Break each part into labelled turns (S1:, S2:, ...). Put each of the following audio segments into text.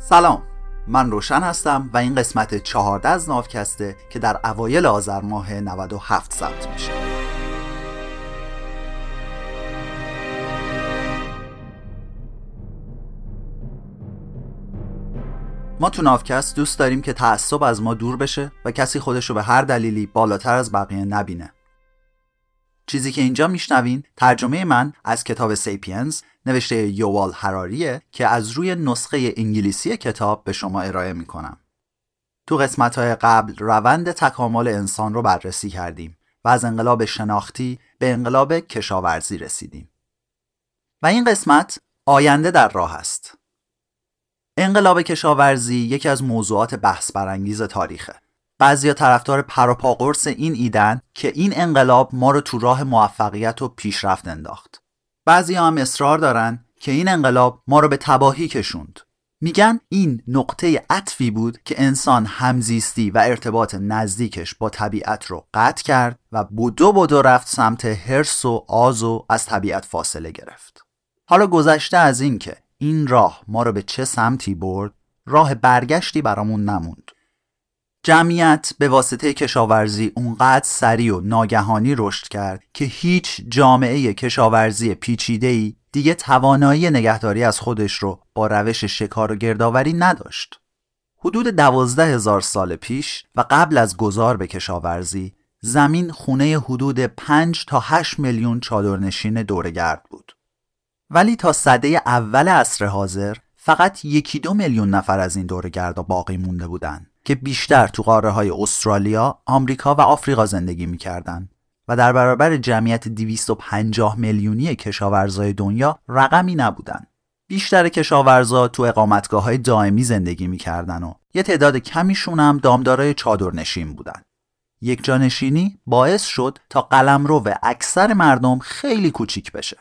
S1: سلام من روشن هستم و این قسمت چهارده از ناوکسته که در اوایل آذر ماه 97 ثبت میشه. ما تو ناوکست دوست داریم که تعصب از ما دور بشه و کسی خودش رو به هر دلیلی بالاتر از بقیه نبینه. چیزی که اینجا میشنوین ترجمه من از کتاب سیپینز نوشته یووال هراریه که از روی نسخه انگلیسی کتاب به شما ارائه می‌کنم. تو قسمت های قبل روند تکامل انسان رو بررسی کردیم و از انقلاب شناختی به انقلاب کشاورزی رسیدیم. و این قسمت آینده در راه است. انقلاب کشاورزی یکی از موضوعات بحث برانگیز تاریخه. بعضیا طرفدار پروپاقرس این ایدن که این انقلاب ما رو تو راه موفقیت و پیشرفت انداخت. بعضی هم اصرار دارن که این انقلاب ما رو به تباهی کشوند. میگن این نقطه عطفی بود که انسان همزیستی و ارتباط نزدیکش با طبیعت رو قطع کرد و بودو بودو رفت سمت هرس و آز و از طبیعت فاصله گرفت. حالا گذشته از این که این راه ما رو به چه سمتی برد راه برگشتی برامون نموند. جمعیت به واسطه کشاورزی اونقدر سریع و ناگهانی رشد کرد که هیچ جامعه کشاورزی پیچیده‌ای دیگه توانایی نگهداری از خودش رو با روش شکار و گردآوری نداشت. حدود دوازده هزار سال پیش و قبل از گذار به کشاورزی زمین خونه حدود 5 تا 8 میلیون چادرنشین دورگرد بود. ولی تا صده اول عصر حاضر فقط یکی دو میلیون نفر از این دورگردا باقی مونده بودند. که بیشتر تو قاره های استرالیا، آمریکا و آفریقا زندگی می‌کردند و در برابر جمعیت 250 میلیونی کشاورزای دنیا رقمی نبودن. بیشتر کشاورزا تو اقامتگاه های دائمی زندگی می‌کردن و یه تعداد کمیشون هم دامدارای چادرنشین بودن. یک جانشینی باعث شد تا قلمرو اکثر مردم خیلی کوچیک بشه.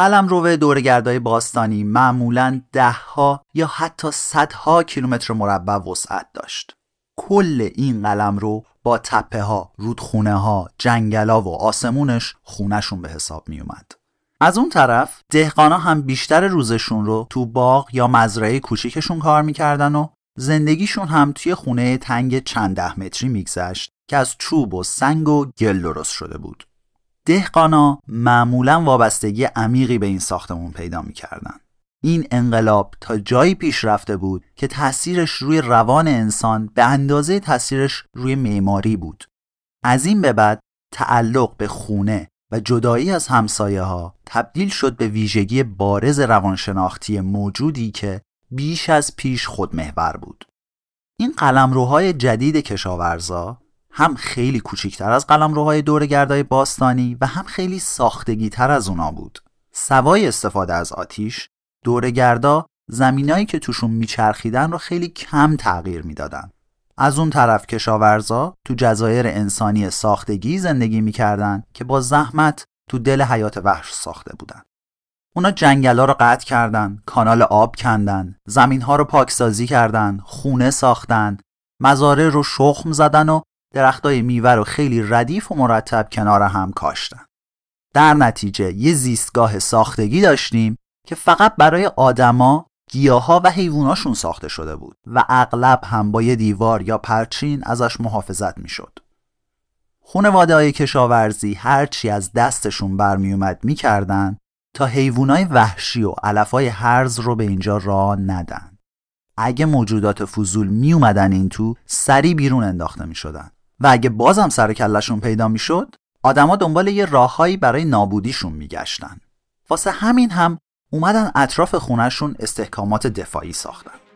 S1: قلم روه دورگردای باستانی معمولا دهها یا حتی صدها کیلومتر مربع وسعت داشت. کل این قلم رو با تپه ها، رودخونه ها، جنگلا و آسمونش خونشون به حساب می اومد. از اون طرف دهقانا هم بیشتر روزشون رو تو باغ یا مزرعه کوچیکشون کار می‌کردن و زندگیشون هم توی خونه تنگ چند ده متری میگذشت که از چوب و سنگ و گل درست شده بود. دهقانا معمولا وابستگی عمیقی به این ساختمون پیدا می‌کردن. این انقلاب تا جایی پیش رفته بود که تاثیرش روی روان انسان به اندازه تاثیرش روی معماری بود. از این به بعد تعلق به خونه و جدایی از همسایه ها تبدیل شد به ویژگی بارز روانشناختی موجودی که بیش از پیش خودمحور بود. این قلمروهای جدید کشاورزا هم خیلی کوچکتر از قلمروهای دورگردای باستانی و هم خیلی ساختگی تر از اونا بود. سوای استفاده از آتیش، دورگردا زمینایی که توشون میچرخیدن رو خیلی کم تغییر می‌دادن. از اون طرف کشاورزا تو جزایر انسانی ساختگی زندگی می‌کردن که با زحمت تو دل حیات وحش ساخته بودن. اونا جنگلا رو قطع کردن، کانال آب کندن، زمینها رو پاکسازی کردن، خونه ساختن، مزارع رو شخم زدن و درختای میوه رو خیلی ردیف و مرتب کنار هم کاشتن. در نتیجه یه زیستگاه ساختگی داشتیم که فقط برای آدما، گیاها و حیواناشون ساخته شده بود و اغلب هم با یه دیوار یا پرچین ازش محافظت می‌شد. خونواده های کشاورزی هرچی از دستشون برمیومد می‌کردن تا حیوانای وحشی و علفای هرز رو به اینجا راه ندن. اگه موجودات فضول می اومدن این تو سری بیرون انداخته می شدن. و اگه بازم سر کلشون پیدا می‌شد آدما دنبال یه راههایی برای نابودیشون میگشتن. واسه همین هم اومدن اطراف خونهشون استحکامات دفاعی ساختن.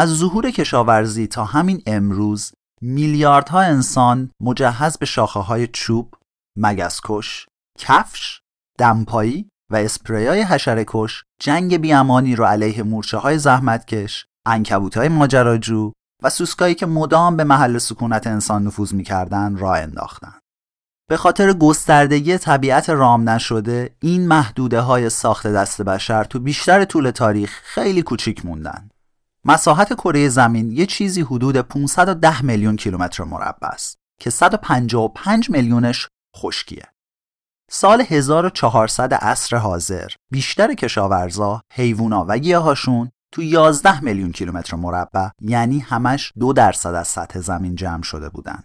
S1: از ظهور کشاورزی تا همین امروز میلیاردها انسان مجهز به شاخه های چوب، مگسکش، کفش، دمپایی و اسپریای حشرکش جنگ بیامانی رو علیه مورچه های زحمتکش، انکبوت های ماجراجو، و سوسکایی که مدام به محل سکونت انسان نفوذ می‌کردن راه انداختن. به خاطر گستردگی طبیعت رام نشده این محدوده های ساخت دست بشر تو بیشتر طول تاریخ خیلی کوچیک موندن. مساحت کره زمین یه چیزی حدود 510 میلیون کیلومتر مربع است که 155 میلیونش خشکیه. سال 1400 عصر حاضر بیشتر کشاورزا، حیوونا و گیاهاشون تو 11 میلیون کیلومتر مربع یعنی همش دو درصد از سطح زمین جمع شده بودن.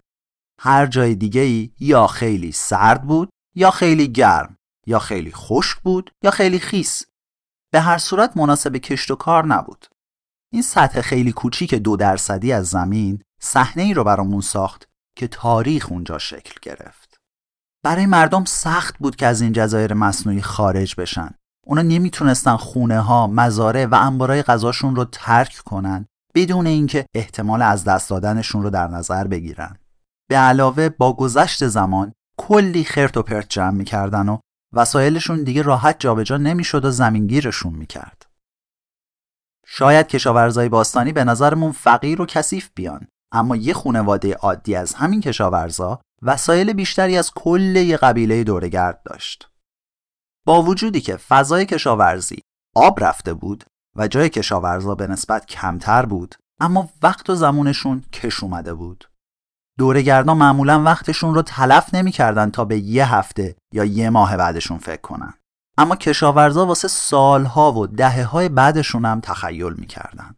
S1: هر جای دیگه ای یا خیلی سرد بود یا خیلی گرم یا خیلی خشک بود یا خیلی خیس. به هر صورت مناسب کشت و کار نبود. این سطح خیلی کوچیک دو درصدی از زمین صحنه ای رو برامون ساخت که تاریخ اونجا شکل گرفت. برای مردم سخت بود که از این جزایر مصنوعی خارج بشن. اونا نمی‌تونستن خونه ها، مزارع و انبارای غذاشون رو ترک کنن بدون اینکه احتمال از دست دادنشون رو در نظر بگیرن. به علاوه با گذشت زمان کلی خرت و پرت جمع می‌کردن و وسایلشون دیگه راحت جابجا نمی‌شد و زمینگیرشون می‌کرد. شاید کشاورزای باستانی به نظرمون فقیر و کثیف بیان اما یه خونواده عادی از همین کشاورزا وسایل بیشتری از کل یه قبیله دورگرد داشت. با وجودی که فضای کشاورزی آب رفته بود و جای کشاورزا به نسبت کمتر بود اما وقت و زمانشون کش اومده بود. دورگردان معمولا وقتشون رو تلف نمی‌کردن تا به یه هفته یا یه ماه بعدشون فکر کنن. اما کشاورزا واسه سالها و دهه های بعدشون هم تخیل می‌کردن.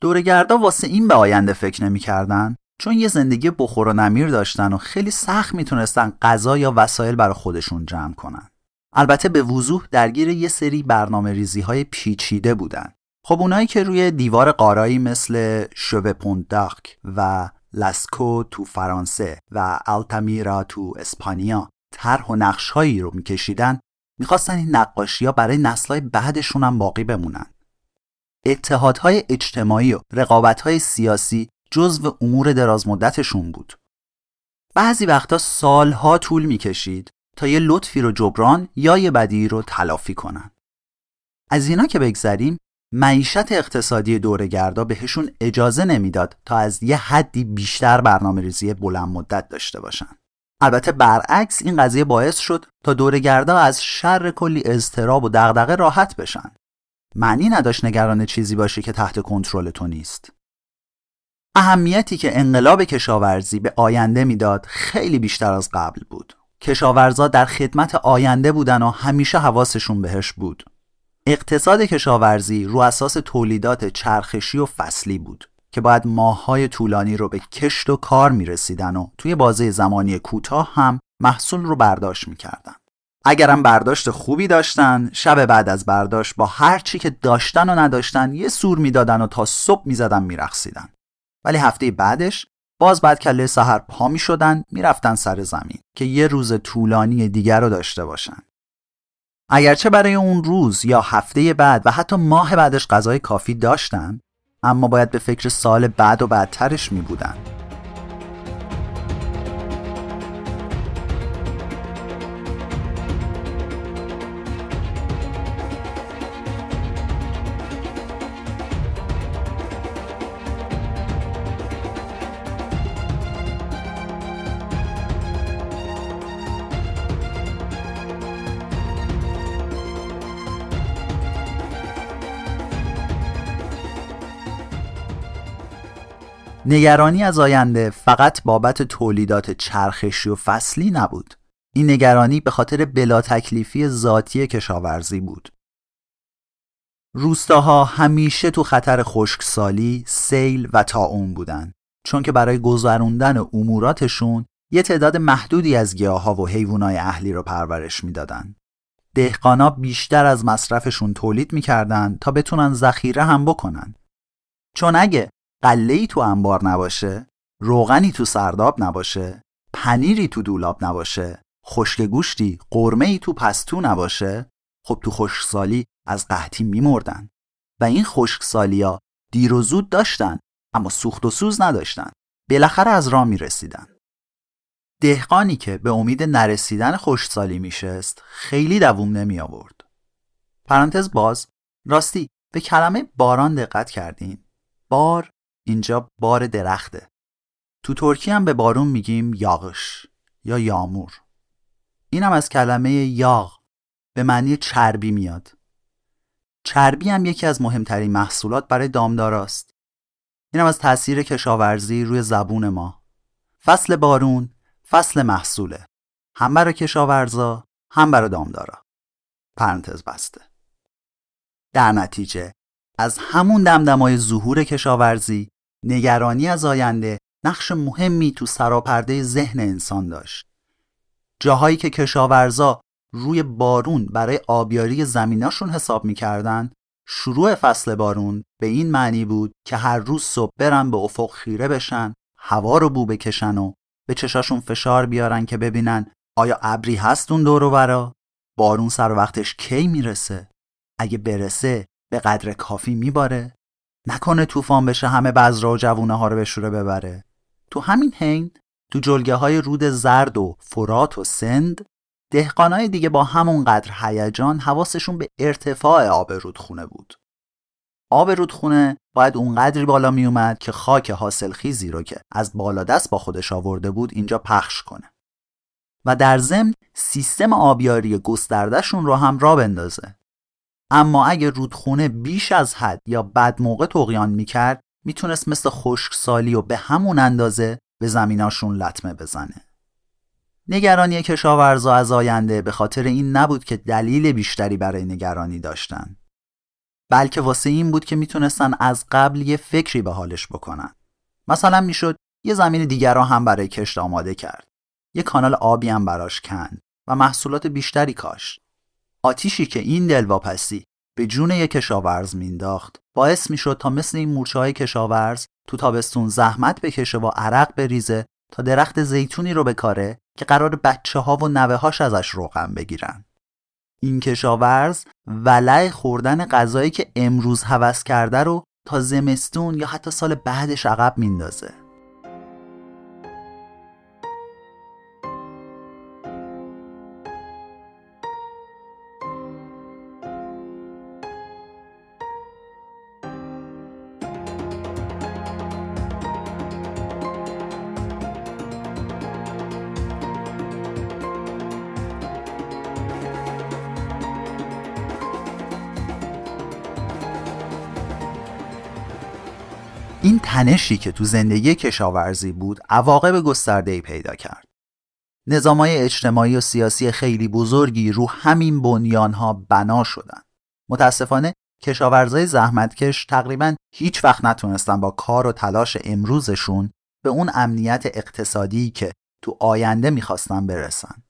S1: دورگردا واسه این به آینده فکر نمی‌کردن چون یه زندگی بخور و نمیر داشتن و خیلی سخت می‌تونستن غذا یا وسایل برای خودشون جمع کنن. البته به وضوح درگیر یه سری برنامه ریزی های پیچیده بودن. خب اونایی که روی دیوار قارایی مثل شوه و لاسکو تو فرانسه و التامیرا تو اسپانیا طرح و نقشهایی رو میکشیدن می‌خواستن این نقاشی ها برای نسلهای بعدشون هم باقی بمونن. اتحادهای اجتماعی و رقابتهای سیاسی جزو امور درازمدتشون بود. بعضی وقتا سالها طول می‌کشید تا یه لطفی رو جبران یا یه بدی رو تلافی کنن. از اینا که بگذریم معیشت اقتصادی دورگردا بهشون اجازه نمی‌داد تا از یه حدی بیشتر برنامه ریزی بلند مدت داشته باشن. البته برعکس این قضیه باعث شد تا دورگردا از شر کلی اضطراب و دغدغه راحت بشن. معنی نداشت نگران چیزی باشه که تحت کنترل تو نیست. اهمیتی که انقلاب کشاورزی به آینده می‌داد خیلی بیشتر از قبل بود. کشاورزا در خدمت آینده بودن و همیشه حواسشون بهش بود. اقتصاد کشاورزی رو اساس تولیدات چرخشی و فصلی بود که باید ماههای طولانی رو به کشت و کار می‌رسیدن و توی بازه زمانی کوتاه هم محصول رو برداشت می‌کردن. اگرم برداشت خوبی داشتن شب بعد از برداشت با هر چی که داشتن و نداشتن یه سور می‌دادن و تا صبح می‌زدن میرقصیدن ولی هفته بعدش باز بعد کله سحر پا می شدن می‌رفتن سر زمین که یه روز طولانی دیگر رو داشته باشن اگرچه برای اون روز یا هفته بعد و حتی ماه بعدش غذای کافی داشتن اما باید به فکر سال بعد و بعدترش می بودن نگرانی از آینده فقط بابت تولیدات چرخشی و فصلی نبود. این نگرانی به خاطر بلا تکلیفی ذاتی کشاورزی بود. روستاها همیشه تو خطر خشکسالی، سیل و تاون بودن چون که برای گذروندن اموراتشون یه تعداد محدودی از گیاها و حیوانات اهلی رو پرورش می‌دادن. دهقانا بیشتر از مصرفشون تولید می‌کردن تا بتونن ذخیره هم بکنن. چون اگه قله ای تو انبار نباشه روغنی تو سرداب نباشه پنیری تو دولاب نباشه خشک گوشتی قرمه ای تو پستو نباشه خب تو خشکسالی از قحطی میمردن. و این خشکسالی ها دیر و زود داشتن اما سوخت و سوز نداشتن. بالاخره از راه می‌رسیدن. دهقانی که به امید نرسیدن خشکسالی میشست خیلی دووم نمی آورد پرانتز باز راستی به کلمه باران دقت کردین. بار اینجا بار درخته. تو ترکی هم به بارون میگیم یاغش یا یامور. اینم از کلمه یاغ به معنی چربی میاد. چربی هم یکی از مهمترین محصولات برای دامداراست. اینم از تاثیر کشاورزی روی زبون ما. فصل بارون فصل محصوله. هم برای کشاورزا هم برای دامدارا. پرانتز بسته. در نتیجه از همون دمدمای ظهور کشاورزی نگرانی از آینده نقش مهمی تو سراپرده ذهن انسان داشت. جاهایی که کشاورزا روی بارون برای آبیاری زمیناشون حساب می‌کردن شروع فصل بارون به این معنی بود که هر روز صبح برن به افق خیره بشن هوا رو بو بکشن و به چشاشون فشار بیارن که ببینن آیا ابری هست اون دور برا بارون سر وقتش کی می‌رسه؟ اگه برسه به قدر کافی میباره؟ نکنه طوفان بشه همه بذرا و جوونه ها رو به شوره ببره. تو همین حین تو جلگه های رود زرد و فرات و سند دهقانای دیگه با همون قدر هیجان حواسشون به ارتفاع آب رودخونه بود. آب رودخونه باید اونقدری بالا می اومد که خاک حاصل خیزی رو که از بالا دست با خودش آورده بود اینجا پخش کنه. و در ضمن سیستم آبیاری گستردهشون رو هم را بندازه. اما اگه رودخونه بیش از حد یا بد موقع تقیان می‌کرد می‌تونست مثل خشکسالی و به همون اندازه به زمیناشون لطمه بزنه. نگرانی کشاورزا از آینده به خاطر این نبود که دلیل بیشتری برای نگرانی داشتن. بلکه واسه این بود که می‌تونستن از قبل یه فکری به حالش بکنن. مثلا می‌شد یه زمین دیگر را هم برای کشت آماده کرد. یه کانال آبی هم براش کند و محصولات بیشتری کاشت. آتیشی که این دلواپسی به جون یک کشاورز مینداخت باعث می‌شد تا مثل این مورچه های کشاورز تو تابستون زحمت بکشه و عرق بریزه تا درخت زیتونی رو بکاره که قرار بچه ها و نوه هاش ازش روغن بگیرن. این کشاورز ولع خوردن غذایی که امروز هوس کرده رو تا زمستون یا حتی سال بعدش عقب میندازه. این تنشی که تو زندگی کشاورزی بود عواقب گسترده‌ای پیدا کرد. نظامای اجتماعی و سیاسی خیلی بزرگی رو همین بنیانها بنا شدن. متاسفانه کشاورزای زحمتکش تقریبا هیچ وقت نتونستن با کار و تلاش امروزشون به اون امنیت اقتصادی که تو آینده می‌خواستن برسن.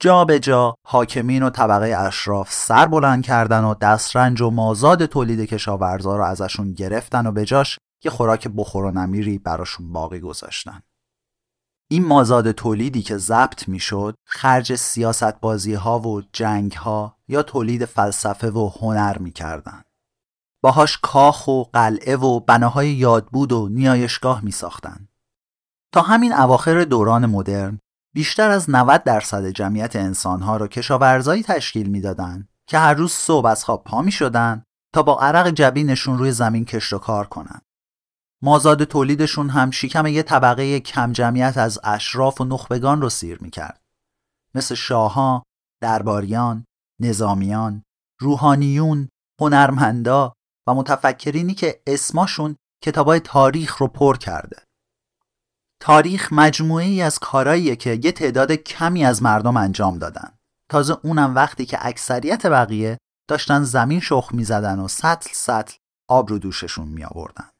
S1: جا به جا حاکمین و طبقه اشراف سر بلند کردن و دسترنج و مازاد تولید کشاورزا رو ازشون گرفتن و به جاش یه خوراک بخور و نمیری براشون باقی گذاشتن. این مازاد تولیدی که ضبط می‌شد خرج سیاست بازی ها و جنگ ها یا تولید فلسفه و هنر می‌کردن. باهاش کاخ و قلعه و بناهای یادبود و نیایشگاه می ساختن. تا همین اواخر دوران مدرن بیشتر از 90 درصد جمعیت انسانها را کشاورزایی تشکیل می‌دادند که هر روز صبح از خواب پا می شدن تا با عرق جبینشون روی زمین کشت و کار کنند. مازاد تولیدشون هم شیکم یه طبقه کم جمعیت از اشراف و نخبگان رو سیر می‌کرد. مثل شاهان، درباریان، نظامیان، روحانیون، هنرمندا و متفکرینی که اسماشون کتابای تاریخ رو پر کرده. تاریخ مجموعه ای از کاراییه که یه تعداد کمی از مردم انجام دادن. تازه اونم وقتی که اکثریت بقیه داشتن زمین شخ می زدن و سطل سطل آب رو دوششون می آوردن.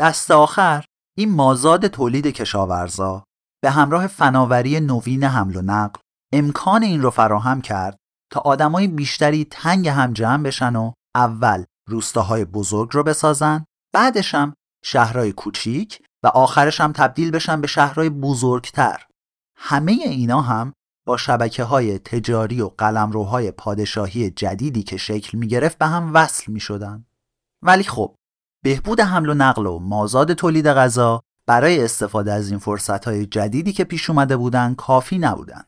S1: دست آخر این مازاد تولید کشاورزا به همراه فناوری نوین حمل و نقل امکان این رو فراهم کرد تا آدمای بیشتری تنگ هم جمع بشن و اول روستاهای بزرگ رو بسازن بعدش هم شهرهای کوچیک و آخرش هم تبدیل بشن به شهرهای بزرگتر همه اینا هم با شبکه های تجاری و قلمروهای پادشاهی جدیدی که شکل می گرفت به هم وصل می شدن. ولی خب بهبود حمل و نقل و مازاد تولید غذا برای استفاده از این فرصتهای جدیدی که پیش اومده بودن کافی نبودن.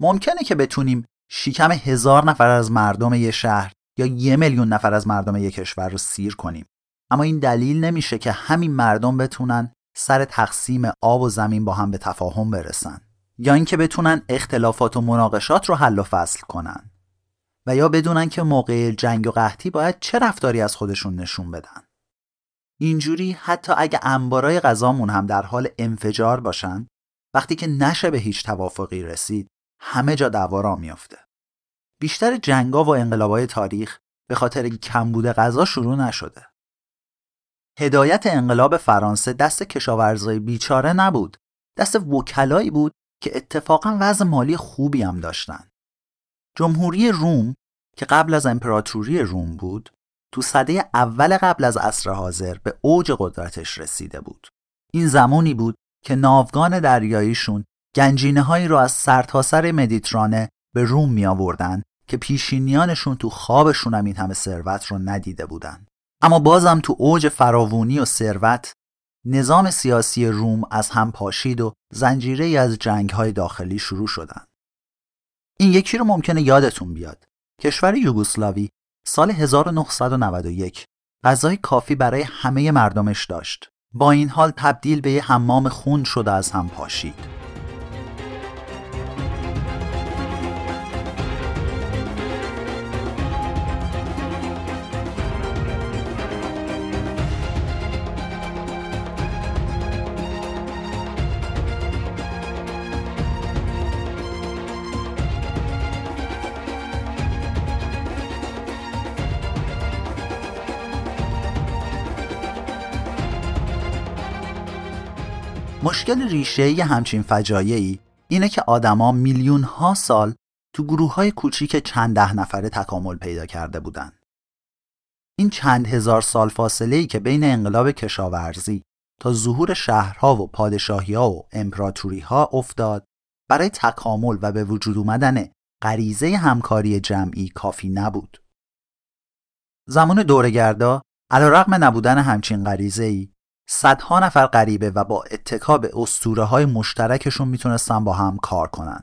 S1: ممکنه که بتونیم شیکم هزار نفر از مردم یه شهر یا یه میلیون نفر از مردم یه کشور رو سیر کنیم. اما این دلیل نمیشه که همین مردم بتونن سر تقسیم آب و زمین با هم به تفاهم برسن یا اینکه بتونن اختلافات و مناقشات رو حل و فصل کنن و یا بدونن که موقع جنگ و قحطی باید چه رفتاری از خودشون نشون بدن اینجوری حتی اگه انبارای غذامون هم در حال انفجار باشن وقتی که نشه به هیچ توافقی رسید همه جا دعوا میافته. بیشتر جنگا و انقلابای تاریخ به خاطر کمبود غذا شروع نشده. هدایت انقلاب فرانسه دست کشاورزای بیچاره نبود. دست وکلایی بود که اتفاقا وضع مالی خوبی هم داشتن. جمهوری روم که قبل از امپراتوری روم بود تو صده اول قبل از عصر حاضر به اوج قدرتش رسیده بود. این زمانی بود که ناوگان دریاییشون گنجینه هایی رو از سرتاسر مدیترانه به روم می آوردن که پیشینیانشون تو خوابشون هم این همه ثروت رو ندیده بودن. اما بازم تو اوج فراوونی و ثروت نظام سیاسی روم از هم پاشید و زنجیره از جنگ های داخلی شروع شدن. این یکی رو ممکنه یادتون بیاد. کشور یوگسلاوی سال 1991 غذای کافی برای همه مردمش داشت. با این حال تبدیل به یه حمام خون شده از هم پاشید. مشکل ریشه ی همچین فجایعی اینه که آدما میلیون ها سال تو گروه های کوچیک چند ده نفره تکامل پیدا کرده بودن. این چند هزار سال فاصله ای که بین انقلاب کشاورزی تا ظهور شهرها و پادشاهی ها و امپراتوری ها افتاد برای تکامل و به وجود اومدن غریزه همکاری جمعی کافی نبود. زمان دورگردا علیرغم نبودن همچین غریزه ای صدها نفر غریبه و با اتکا به اسطوره های مشترکشون می‌تونستن با هم کار کنن.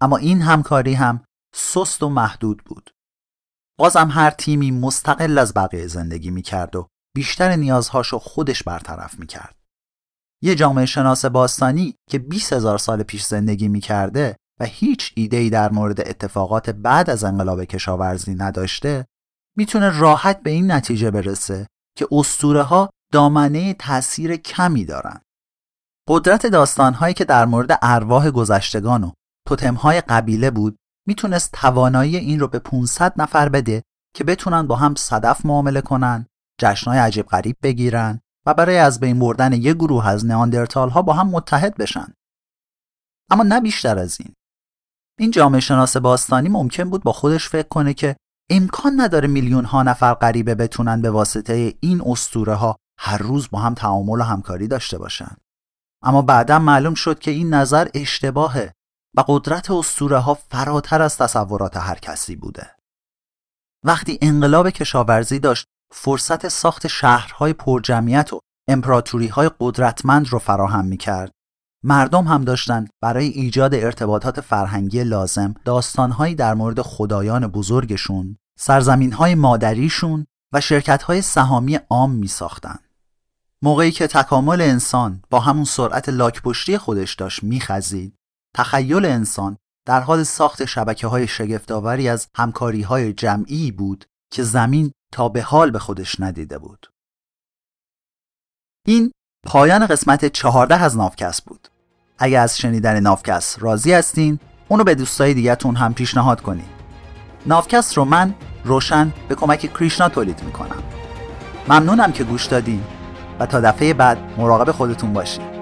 S1: اما این همکاری هم سست و محدود بود. بازم هر تیمی مستقل از بقیه زندگی می‌کرد و بیشتر نیازهاشو خودش برطرف می‌کرد. یه جامعه شناس باستانی که 20 هزار سال پیش زندگی می‌کرده و هیچ ایده در مورد اتفاقات بعد از انقلاب کشاورزی نداشته می‌تونه راحت به این نتیجه برسه که اسطوره ها دامنه تاثیر کمی دارن. قدرت داستانهایی که در مورد ارواح گذشتگان و توتمهای قبیله بود می‌تونست توانایی این رو به 500 نفر بده که بتونن با هم صدف معامله کنن، جشنهای عجیب غریب بگیرن و برای از بین بردن یک گروه از نیاندرتال ها با هم متحد بشن. اما نه بیشتر از این. این جامعه شناس باستانی ممکن بود با خودش فکر کنه که امکان نداره میلیون ها نفر غریبه بتونن به واسطه این اسطوره ها هر روز با هم تعامل و همکاری داشته باشند اما بعدا معلوم شد که این نظر اشتباهه و قدرت اسطوره ها فراتر از تصورات هر کسی بوده. وقتی انقلاب کشاورزی داشت فرصت ساخت شهرهای پرجمعیت و امپراتوری های قدرتمند رو فراهم می کرد مردم هم داشتند برای ایجاد ارتباطات فرهنگی لازم داستانهایی در مورد خدایان بزرگشون، سرزمینهای مادریشون و شرکتهای سهامی عام می ساختن. موقعی که تکامل انسان با همون سرعت لاکپشتی خودش داشت میخزید تخیل انسان در حال ساخت شبکه های شگفتآوری از همکاری های جمعی بود که زمین تا به حال به خودش ندیده بود. این پایان قسمت چهارده از نافکس بود. اگر از شنیدن نافکس راضی هستین اونو به دوستای دیگهتون هم پیشنهاد کنید. نافکس رو من روشن به کمک کریشنا تولید می‌کنم. ممنونم که گوش دادین و تا دفعه بعد مراقب خودتون باشید